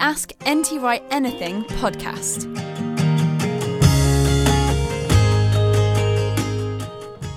Ask NT Wright Anything podcast.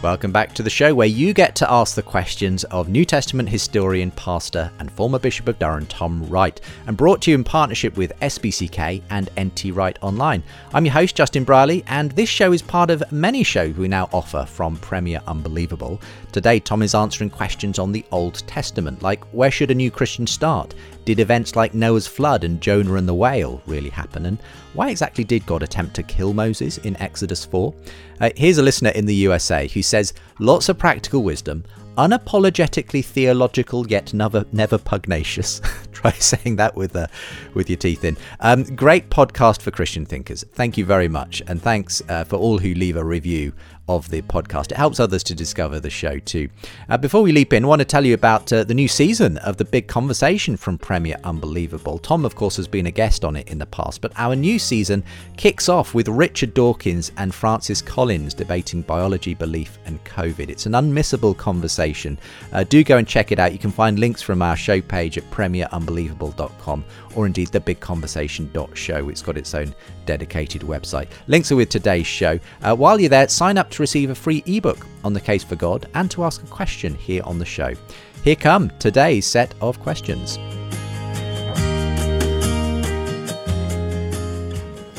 Welcome back to the show where you get to ask the questions of New Testament historian, pastor, and former Bishop of Durham, Tom Wright, and brought to you in partnership with SPCK and NT Wright Online. I'm your host, Justin Brierley, and this show is part of many shows we now offer from Premier Unbelievable. Today, Tom is answering questions on the Old Testament, like where should a new Christian start? Did events like Noah's flood and Jonah and the whale really happen? And why exactly did God attempt to kill Moses in Exodus 4? Uh, here's a listener in the USA who says, Lots of practical wisdom, unapologetically theological yet never never pugnacious. Try saying that with uh, with your teeth in. Um, great podcast for Christian thinkers. Thank you very much, and thanks uh, for all who leave a review of the podcast. It helps others to discover the show too. Uh, before we leap in, I want to tell you about uh, the new season of the Big Conversation from Premier Unbelievable. Tom, of course, has been a guest on it in the past, but our new season kicks off with Richard Dawkins and Francis Collins debating biology, belief, and COVID. It's an unmissable conversation. Uh, do go and check it out. You can find links from our show page at premierunbelievable.com or indeed thebigconversation.show. It's got its own dedicated website. Links are with today's show. Uh, while you're there, sign up to receive a free ebook on the case for God and to ask a question here on the show. Here come today's set of questions.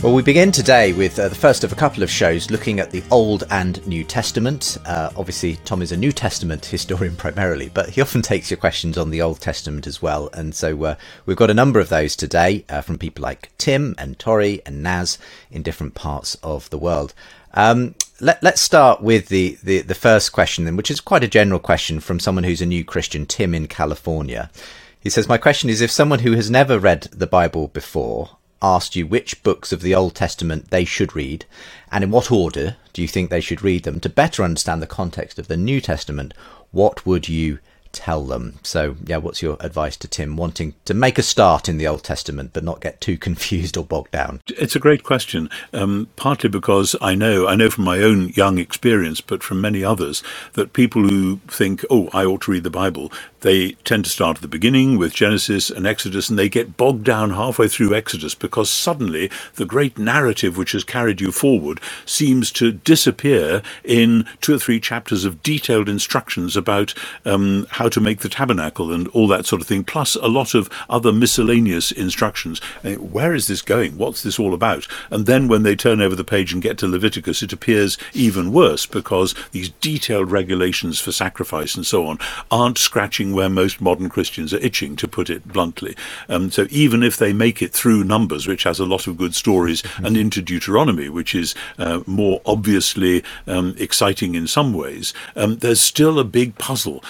Well, we begin today with uh, the first of a couple of shows looking at the Old and New Testament. Uh, obviously, Tom is a New Testament historian primarily, but he often takes your questions on the Old Testament as well. And so uh, we've got a number of those today uh, from people like Tim and Tori and Naz in different parts of the world. Um, let, us start with the, the, the first question, then, which is quite a general question from someone who's a new Christian, Tim in California. He says, My question is if someone who has never read the Bible before asked you which books of the Old Testament they should read, and in what order do you think they should read them to better understand the context of the New Testament, what would you tell them. So, yeah, what's your advice to Tim wanting to make a start in the Old Testament but not get too confused or bogged down? It's a great question, um, partly because I know, I know from my own young experience, but from many others, that people who think, oh, I ought to read the Bible, they tend to start at the beginning with Genesis and Exodus, and they get bogged down halfway through Exodus because suddenly the great narrative which has carried you forward seems to disappear in two or three chapters of detailed instructions about um, how to make the tabernacle and all that sort of thing, plus a lot of other miscellaneous instructions. Where is this going? What's this all about? And then when they turn over the page and get to Leviticus, it appears even worse because these detailed regulations for sacrifice and so on aren't scratching where most modern Christians are itching, to put it bluntly. Um, so even if they make it through Numbers, which has a lot of good stories, mm-hmm. and into Deuteronomy, which is uh, more obviously um, exciting in some ways, um, there's still a big puzzle.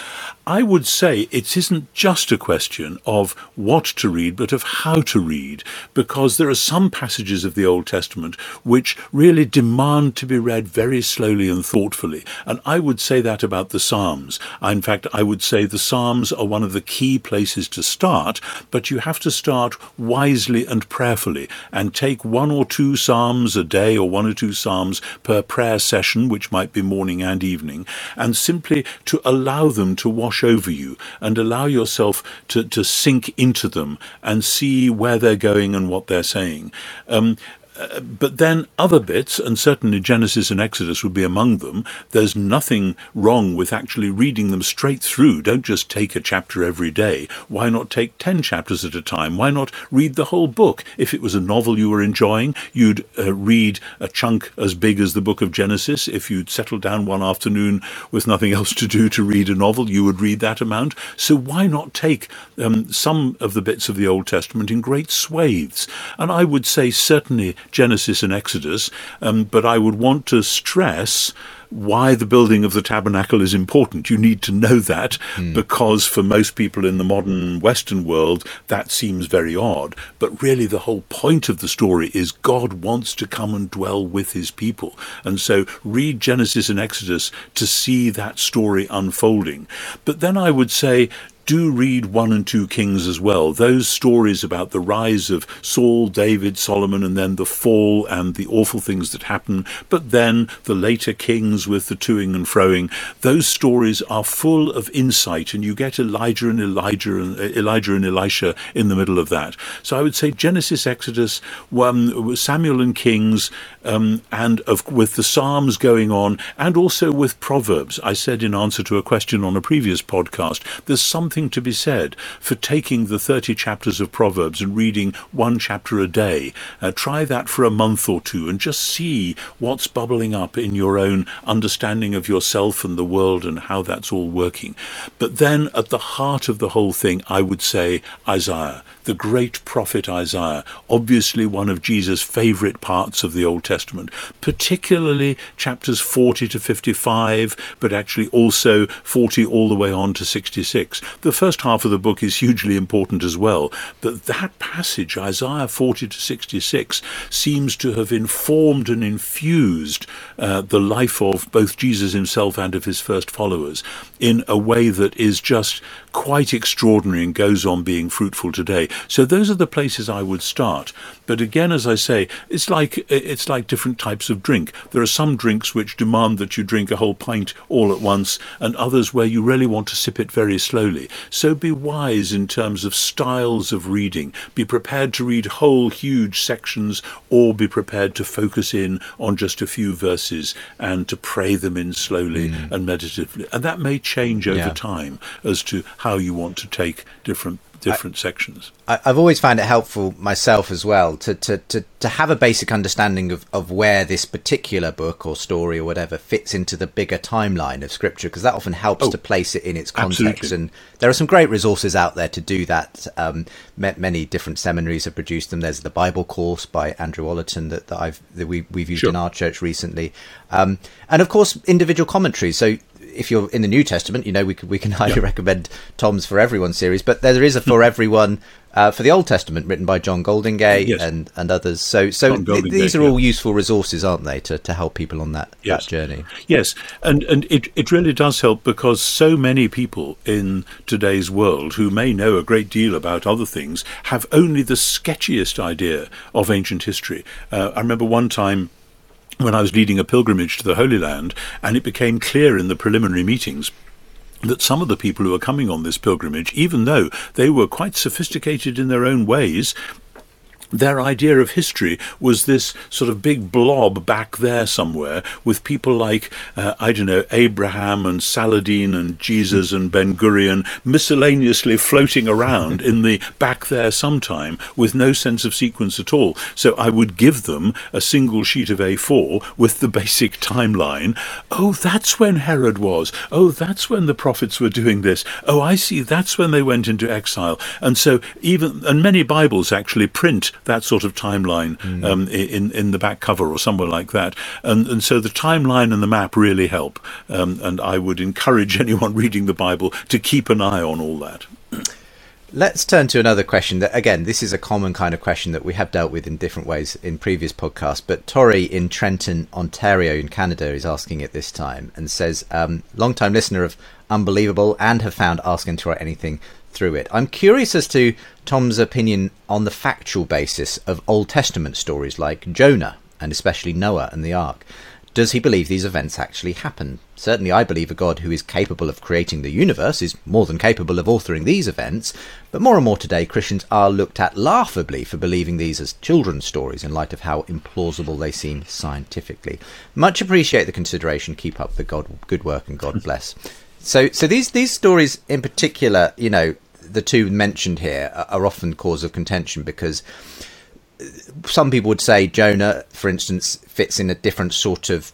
I would say it isn't just a question of what to read, but of how to read, because there are some passages of the Old Testament which really demand to be read very slowly and thoughtfully. And I would say that about the Psalms. In fact, I would say the Psalms are one of the key places to start, but you have to start wisely and prayerfully and take one or two Psalms a day or one or two Psalms per prayer session, which might be morning and evening, and simply to allow them to wash wash over you and allow yourself to, to sink into them and see where they're going and what they're saying. Um, but then other bits, and certainly Genesis and Exodus would be among them, there's nothing wrong with actually reading them straight through. Don't just take a chapter every day. Why not take 10 chapters at a time? Why not read the whole book? If it was a novel you were enjoying, you'd uh, read a chunk as big as the book of Genesis. If you'd settled down one afternoon with nothing else to do to read a novel, you would read that amount. So why not take um, some of the bits of the Old Testament in great swathes? And I would say certainly Genesis and Exodus, um, but I would want to stress why the building of the tabernacle is important. You need to know that mm. because for most people in the modern Western world, that seems very odd. But really, the whole point of the story is God wants to come and dwell with his people. And so read Genesis and Exodus to see that story unfolding. But then I would say, do read 1 and 2 Kings as well. Those stories about the rise of Saul, David, Solomon, and then the fall and the awful things that happen, but then the later kings with the toing and froing, those stories are full of insight, and you get Elijah and Elijah and Elijah and Elisha in the middle of that. So I would say Genesis, Exodus, um, Samuel and Kings, um, and of, with the Psalms going on, and also with Proverbs. I said in answer to a question on a previous podcast, there's something to be said for taking the 30 chapters of Proverbs and reading one chapter a day. Uh, try that for a month or two and just see what's bubbling up in your own understanding of yourself and the world and how that's all working. But then at the heart of the whole thing, I would say Isaiah the great prophet Isaiah, obviously one of Jesus' favourite parts of the Old Testament, particularly chapters 40 to 55, but actually also 40 all the way on to 66. The first half of the book is hugely important as well, but that passage, Isaiah 40 to 66, seems to have informed and infused uh, the life of both Jesus himself and of his first followers in a way that is just quite extraordinary and goes on being fruitful today. So those are the places I would start. But again, as I say, it's like it's like different types of drink. There are some drinks which demand that you drink a whole pint all at once, and others where you really want to sip it very slowly. So be wise in terms of styles of reading. Be prepared to read whole huge sections, or be prepared to focus in on just a few verses and to pray them in slowly mm. and meditatively. And that may change over yeah. time as to how you want to take different different I, sections. I, have always found it helpful myself as well to, to, to, to have a basic understanding of, of where this particular book or story or whatever fits into the bigger timeline of scripture because that often helps oh, to place it in its context. Absolutely. And there are some great resources out there to do that. Um, many different seminaries have produced them. There's the Bible course by Andrew Ollerton that, that I've that we, we've used sure. in our church recently, um, and of course individual commentaries. So if you're in the New Testament, you know we can, we can highly yeah. recommend Tom's For Everyone series, but there, there is a For Everyone uh, for the Old Testament written by John Goldingay yes. and, and others. So so th- these are all yeah. useful resources, aren't they, to, to help people on that, yes. that journey? Yes, and and it, it really does help because so many people in today's world who may know a great deal about other things have only the sketchiest idea of ancient history. Uh, I remember one time when I was leading a pilgrimage to the Holy Land, and it became clear in the preliminary meetings that some of the people who were coming on this pilgrimage, even though they were quite sophisticated in their own ways, their idea of history was this sort of big blob back there somewhere with people like, uh, I don't know, Abraham and Saladin and Jesus and Ben Gurion miscellaneously floating around in the back there sometime with no sense of sequence at all. So I would give them a single sheet of A4 with the basic timeline. Oh, that's when Herod was. Oh, that's when the prophets were doing this. Oh, I see. That's when they went into exile. And so even, and many Bibles actually print that sort of timeline mm. um, in in the back cover or somewhere like that. And and so the timeline and the map really help. Um, and I would encourage anyone reading the Bible to keep an eye on all that. Let's turn to another question that, again, this is a common kind of question that we have dealt with in different ways in previous podcasts. But Tori in Trenton, Ontario, in Canada, is asking it this time and says, um, long time listener of Unbelievable and have found Ask NT Wright Anything through it. I'm curious as to Tom's opinion on the factual basis of Old Testament stories like Jonah and especially Noah and the Ark. Does he believe these events actually happen? Certainly, I believe a God who is capable of creating the universe is more than capable of authoring these events, but more and more today, Christians are looked at laughably for believing these as children's stories in light of how implausible they seem scientifically. Much appreciate the consideration. Keep up the God, good work and God bless. So, so these these stories in particular, you know, the two mentioned here are, are often cause of contention because some people would say Jonah, for instance, fits in a different sort of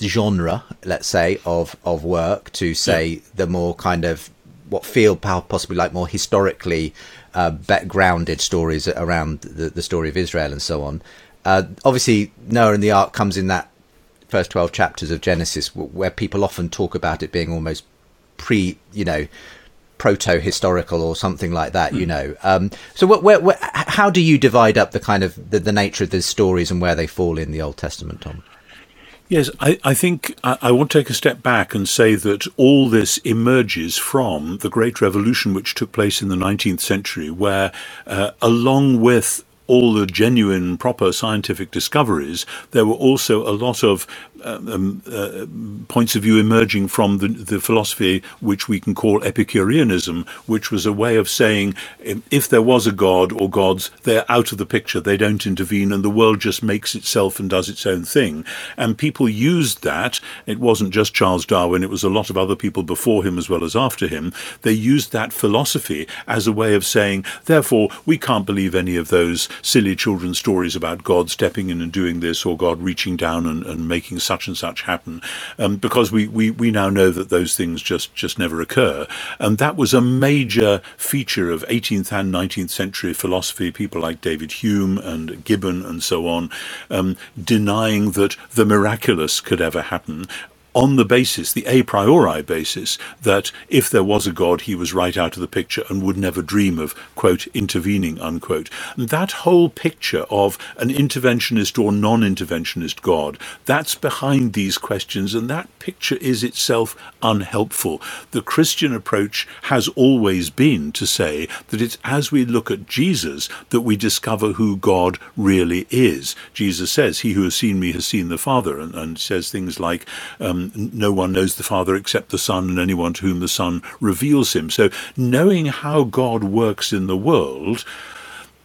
genre, let's say, of of work to say yeah. the more kind of what feel possibly like more historically uh, grounded stories around the, the story of Israel and so on. Uh, obviously, Noah and the Ark comes in that first 12 chapters of Genesis where people often talk about it being almost pre, you know, proto historical or something like that, you hmm. know. Um, so, what, where, where, how do you divide up the kind of the, the nature of these stories and where they fall in the Old Testament, Tom? Yes, I, I think I, I, want to take a step back and say that all this emerges from the Great Revolution, which took place in the 19th century, where, uh, along with all the genuine, proper scientific discoveries, there were also a lot of um, uh, points of view emerging from the, the, philosophy which we can call Epicureanism, which was a way of saying if there was a god or gods, they're out of the picture, they don't intervene, and the world just makes itself and does its own thing. And people used that. It wasn't just Charles Darwin, it was a lot of other people before him as well as after him. They used that philosophy as a way of saying, therefore, we can't believe any of those silly children's stories about God stepping in and doing this or God reaching down and, and making such and such happen, um, because we, we, we now know that those things just, just never occur. And that was a major feature of 18th and 19th century philosophy, people like David Hume and Gibbon and so on, um, denying that the miraculous could ever happen on the basis, the a priori basis, that if there was a God, he was right out of the picture and would never dream of, quote, intervening, unquote. And that whole picture of an interventionist or non interventionist God, that's behind these questions, and that picture is itself unhelpful. The Christian approach has always been to say that it's as we look at Jesus that we discover who God really is. Jesus says, He who has seen me has seen the Father, and, and says things like, um, no one knows the Father except the Son and anyone to whom the Son reveals him. So, knowing how God works in the world,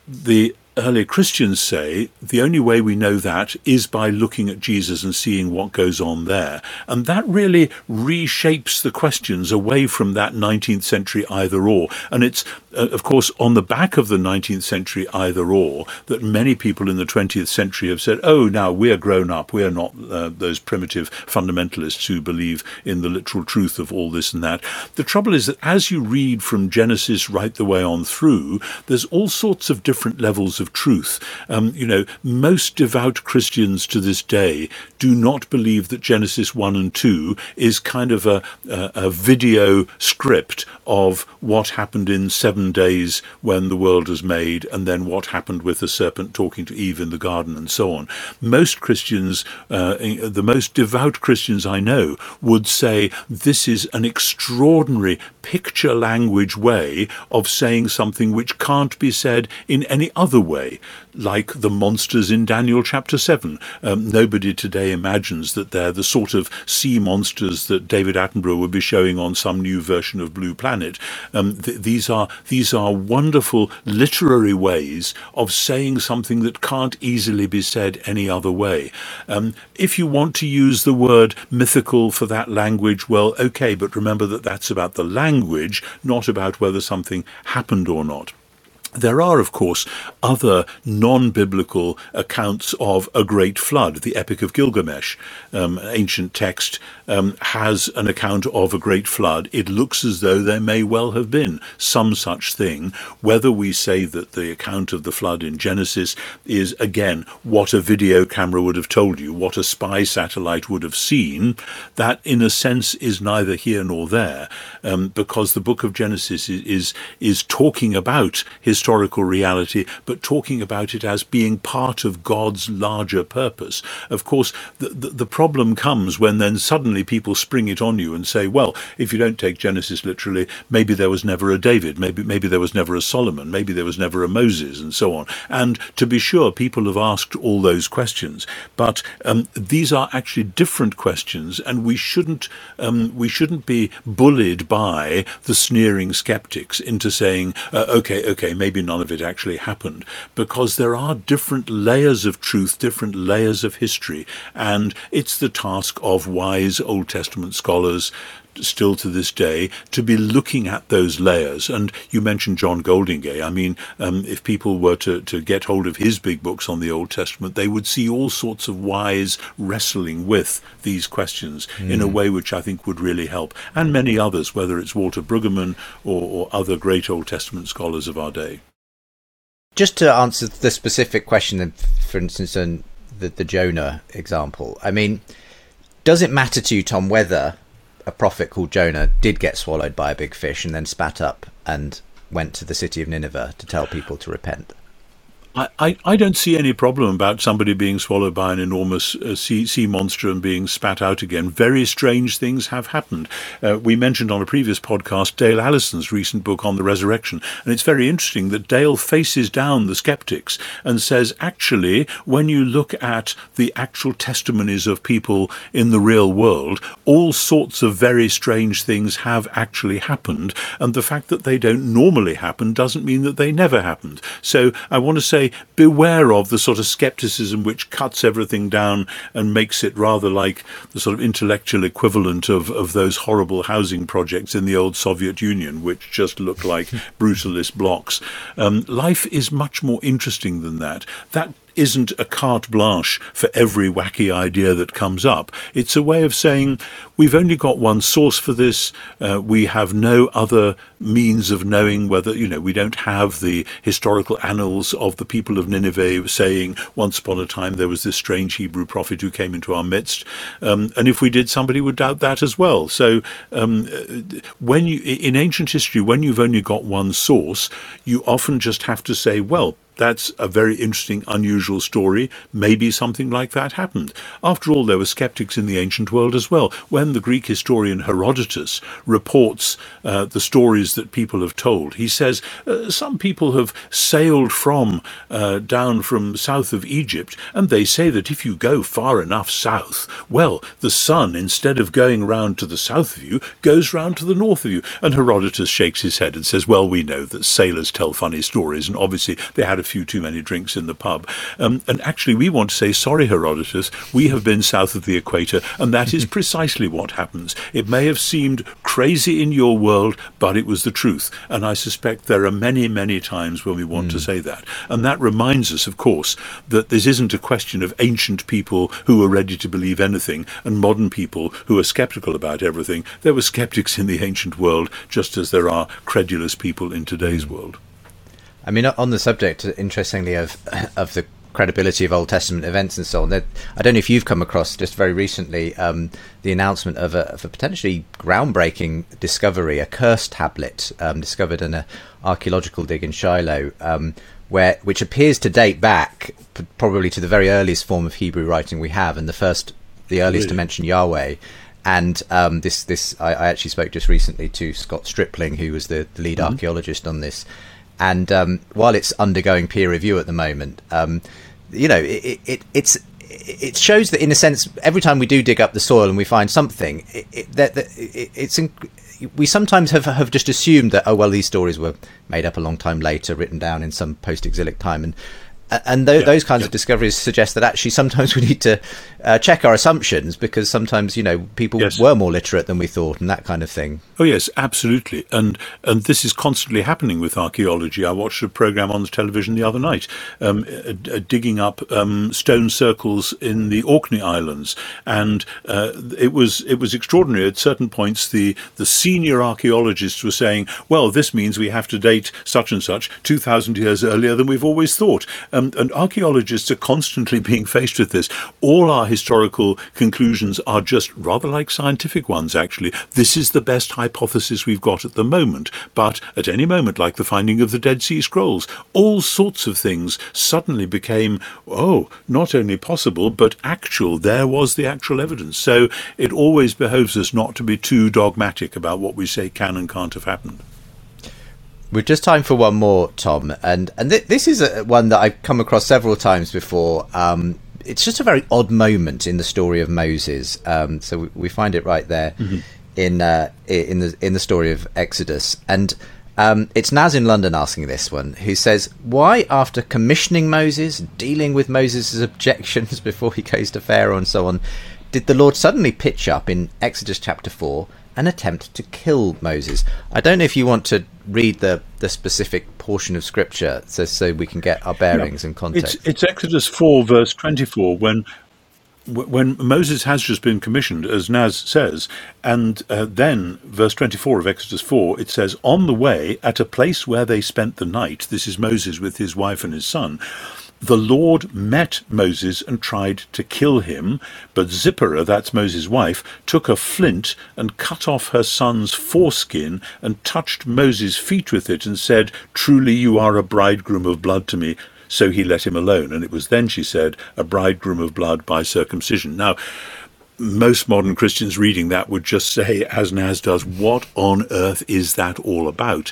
the early Christians say the only way we know that is by looking at Jesus and seeing what goes on there. And that really reshapes the questions away from that 19th century either or. And it's, uh, of course, on the back of the 19th century either or that many people in the 20th century have said, oh, now we're grown up. We're not uh, those primitive fundamentalists who believe in the literal truth of all this and that. The trouble is that as you read from Genesis right the way on through, there's all sorts of different levels of of truth. Um, you know, most devout Christians to this day do not believe that Genesis 1 and 2 is kind of a, a, a video script of what happened in seven days when the world was made and then what happened with the serpent talking to Eve in the garden and so on. Most Christians, uh, the most devout Christians I know, would say this is an extraordinary picture language way of saying something which can't be said in any other way like the monsters in Daniel chapter 7. Um, nobody today imagines that they're the sort of sea monsters that David Attenborough would be showing on some new version of Blue Planet. Um, th- these are these are wonderful literary ways of saying something that can't easily be said any other way. Um, if you want to use the word mythical for that language, well, okay, but remember that that's about the language, not about whether something happened or not. There are, of course, other non biblical accounts of a great flood. The Epic of Gilgamesh, um, ancient text, um, has an account of a great flood. It looks as though there may well have been some such thing. Whether we say that the account of the flood in Genesis is, again, what a video camera would have told you, what a spy satellite would have seen, that in a sense is neither here nor there, um, because the book of Genesis is, is, is talking about his historical reality, but talking about it as being part of God's larger purpose. Of course, the, the, the problem comes when then suddenly people spring it on you and say, well, if you don't take Genesis literally, maybe there was never a David, maybe maybe there was never a Solomon, maybe there was never a Moses, and so on. And to be sure, people have asked all those questions, but um, these are actually different questions, and we shouldn't um, we shouldn't be bullied by the sneering skeptics into saying, uh, okay, okay, maybe none of it actually happened, because there are different layers of truth, different layers of history, and it's the task of wise Old Testament scholars still to this day to be looking at those layers. And you mentioned John Goldingay. I mean, um, if people were to, to get hold of his big books on the Old Testament, they would see all sorts of wise wrestling with these questions mm. in a hmm. way which I think would really help. And many others, whether it's Walter Brueggemann or, or other great Old Testament scholars of our day. Just to answer the specific question, for instance, on the, the Jonah example, I mean, does it matter to you, Tom, whether a prophet called Jonah did get swallowed by a big fish and then spat up and went to the city of Nineveh to tell people to repent. I, I, don't see any problem about somebody being swallowed by an enormous uh, sea, sea, monster and being spat out again. Very strange things have happened. Uh, we mentioned on a previous podcast Dale Allison's recent book on the resurrection, and it's very interesting that Dale faces down the skeptics and says, actually, when you look at the actual testimonies of people in the real world, all sorts of very strange things have actually happened, and the fact that they don't normally happen doesn't mean that they never happened. So I want to say beware of the sort of skepticism which cuts everything down and makes it rather like the sort of intellectual equivalent of, of those horrible housing projects in the old Soviet Union, which just look like brutalist blocks. Um, life is much more interesting than that. That isn't a carte blanche for every wacky idea that comes up. It's a way of saying we've only got one source for this. Uh, we have no other means of knowing whether, you know, we don't have the historical annals of the people of Nineveh saying once upon a time there was this strange Hebrew prophet who came into our midst. Um, and if we did, somebody would doubt that as well. So um, when you, in ancient history, when you've only got one source, you often just have to say, well, that's a very interesting, unusual story. Maybe something like that happened. After all, there were skeptics in the ancient world as well. When the Greek historian Herodotus reports uh, the stories that people have told, he says uh, some people have sailed from uh, down from south of Egypt, and they say that if you go far enough south, well, the sun, instead of going round to the south of you, goes round to the north of you. And Herodotus shakes his head and says, well, we know that sailors tell funny stories, and obviously they had a few too many drinks in the pub. Um, and actually, we want to say, sorry, Herodotus, we have been south of the equator, and that is precisely what happens. It may have seemed crazy in your world, but it was the truth. And I suspect there are many, many times when we want mm. to hmm. say that. And that reminds us, of course, that this isn't a question of ancient people who were ready to believe anything and modern people who are skeptical about everything. There were skeptics in the ancient world, just as there are credulous people in today's hmm. world. I mean, on the subject, interestingly, of of the credibility of Old Testament events and so on. That I don't know if you've come across just very recently um, the announcement of a, of a, potentially groundbreaking discovery, a curse tablet um, discovered in an archaeological dig in Shiloh, um, where which appears to date back p- probably to the very earliest form of Hebrew writing we have, and the first, the earliest really? to mention Yahweh. And um, this, this, I, I, actually spoke just recently to Scott Stripling, who was the, the lead mm-hmm. archaeologist on this, and um, while it's undergoing peer review at the moment, um, you know, it, it, it's it shows that in a sense, every time we do dig up the soil and we find something, it, that, that it's we sometimes have have just assumed that oh well these stories were made up a long time later, written down in some post-exilic time, and and th- yeah, those kinds yeah. of discoveries suggest that actually sometimes we need to uh, check our assumptions because sometimes you know people yes. were more literate than we thought and that kind of thing. Oh yes, absolutely, and and this is constantly happening with archaeology. I watched a program on the television the other night, um, uh, digging up um, stone circles in the Orkney Islands, and uh, it was it was extraordinary. At certain points, the the senior archaeologists were saying, "Well, this means we have to date such and such two thousand years earlier than we've always thought." Um, Um, and archaeologists are constantly being faced with this. All our historical conclusions are just rather like scientific ones, actually. This is the best hypothesis we've got at the moment. But at any moment, like the finding of the Dead Sea Scrolls, all sorts of things suddenly became, oh, not only possible, but actual. There was the actual evidence. So it always behoves us not to be too dogmatic about what we say can and can't have happened. We've just time for one more, Tom, and and th- this is a, one that I've come across several times before. Um, it's just a very odd moment in the story of Moses. Um, so we, we, find it right there mm-hmm. in uh, in the in the story of Exodus, and um, it's Naz in London asking this one, who says, "Why, after commissioning Moses, dealing with Moses' objections before he goes to Pharaoh and so on, did the Lord suddenly pitch up in Exodus chapter four an attempt to kill Moses?" I don't know if you want to read the, the specific portion of scripture so, so we can get our bearings yeah. and context. It's, it's Exodus 4, verse 24, when when Moses has just been commissioned, as Naz says, and uh, then verse 24 of Exodus 4, it says, On the way, at a place where they spent the night, this is Moses with his wife and his son, the Lord met Moses and tried to kill him, but Zipporah, that's Moses' wife, took a flint and cut off her son's foreskin and touched Moses' feet with it and said, Truly you are a bridegroom of blood to me. So he let him alone. And it was then, she said, a bridegroom of blood by circumcision. Now, most modern Christians reading that would just say, as Naz does, what on earth is that all about?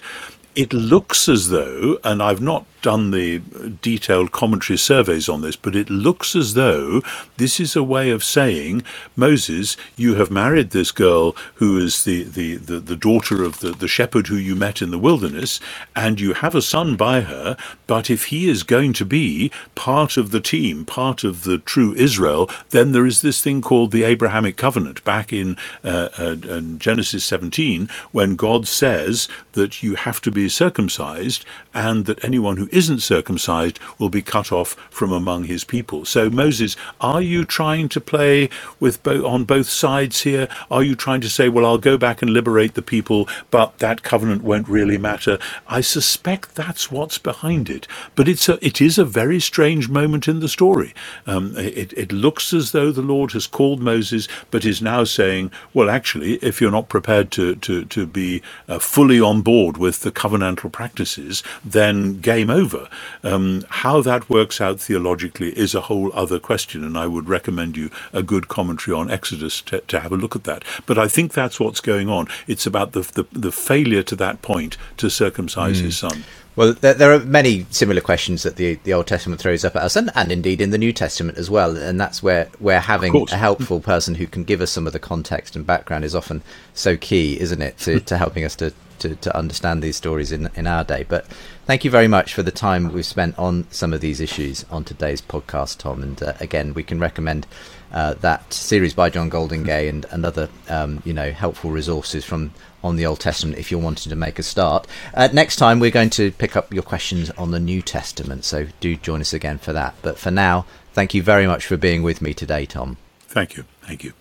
It looks as though, and I've not done the detailed commentary surveys on this, but it looks as though this is a way of saying, Moses, you have married this girl who is the, the, the, the daughter of the, the shepherd who you met in the wilderness, and you have a son by her, but if he is going to be part of the team, part of the true Israel, then there is this thing called the Abrahamic covenant. Back in uh, uh, Genesis 17, when God says that you have to be circumcised and that anyone who isn't circumcised will be cut off from among his people. So, Moses, are you trying to play with bo- on both sides here? Are you trying to say, well, I'll go back and liberate the people, but that covenant won't really matter? I suspect that's what's behind it. But it's a, it is a very strange moment in the story. Um, it, it looks as though the Lord has called Moses, but is now saying, well, actually, if you're not prepared to, to, to be uh, fully on board with the covenantal practices, then game over. Um, how that works out theologically is a whole other question, and I would recommend you a good commentary on Exodus to, to have a look at that. But I think that's what's going on. It's about the, the, the failure to that point to circumcise mm. his son. Well, there, there, are many similar questions that the, the Old Testament throws up at us, and, and indeed in the New Testament as well. And that's where, where having a helpful person who can give us some of the context and background is often so key, isn't it, to, to helping us to, to, to understand these stories in, in our day. But thank you very much for the time we've spent on some of these issues on today's podcast, Tom. And uh, again, we can recommend uh, that series by John Goldingay and, and other um, you know helpful resources from on the Old Testament if you're wanting to make a start. Uh, next time, we're going to pick up your questions on the New Testament, so do join us again for that. But for now, thank you very much for being with me today, Tom. Thank you. Thank you.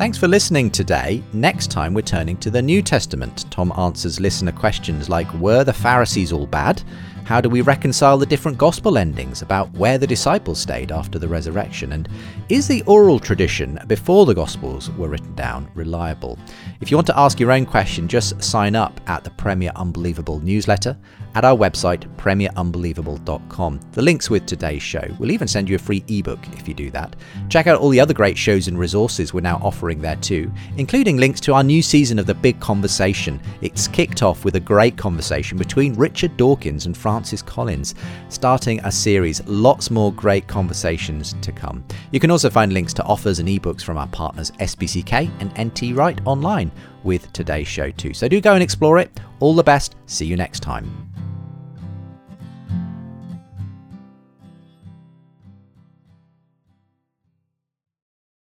Thanks for listening today. Next time, we're turning to the New Testament. Tom answers listener questions like Were the Pharisees all bad? How do we reconcile the different gospel endings about where the disciples stayed after the resurrection? And is the oral tradition before the gospels were written down reliable? If you want to ask your own question, just sign up at the Premier Unbelievable newsletter at our website, premierunbelievable.com. The links with today's show. We'll even send you a free ebook if you do that. Check out all the other great shows and resources we're now offering there too, including links to our new season of The Big Conversation. It's kicked off with a great conversation between Richard Dawkins and Francis Francis Collins, starting a series. Lots more great conversations to come. You can also find links to offers and ebooks from our partners SPCK and NT Wright online with today's show too. So do go and explore it. All the best. See you next time.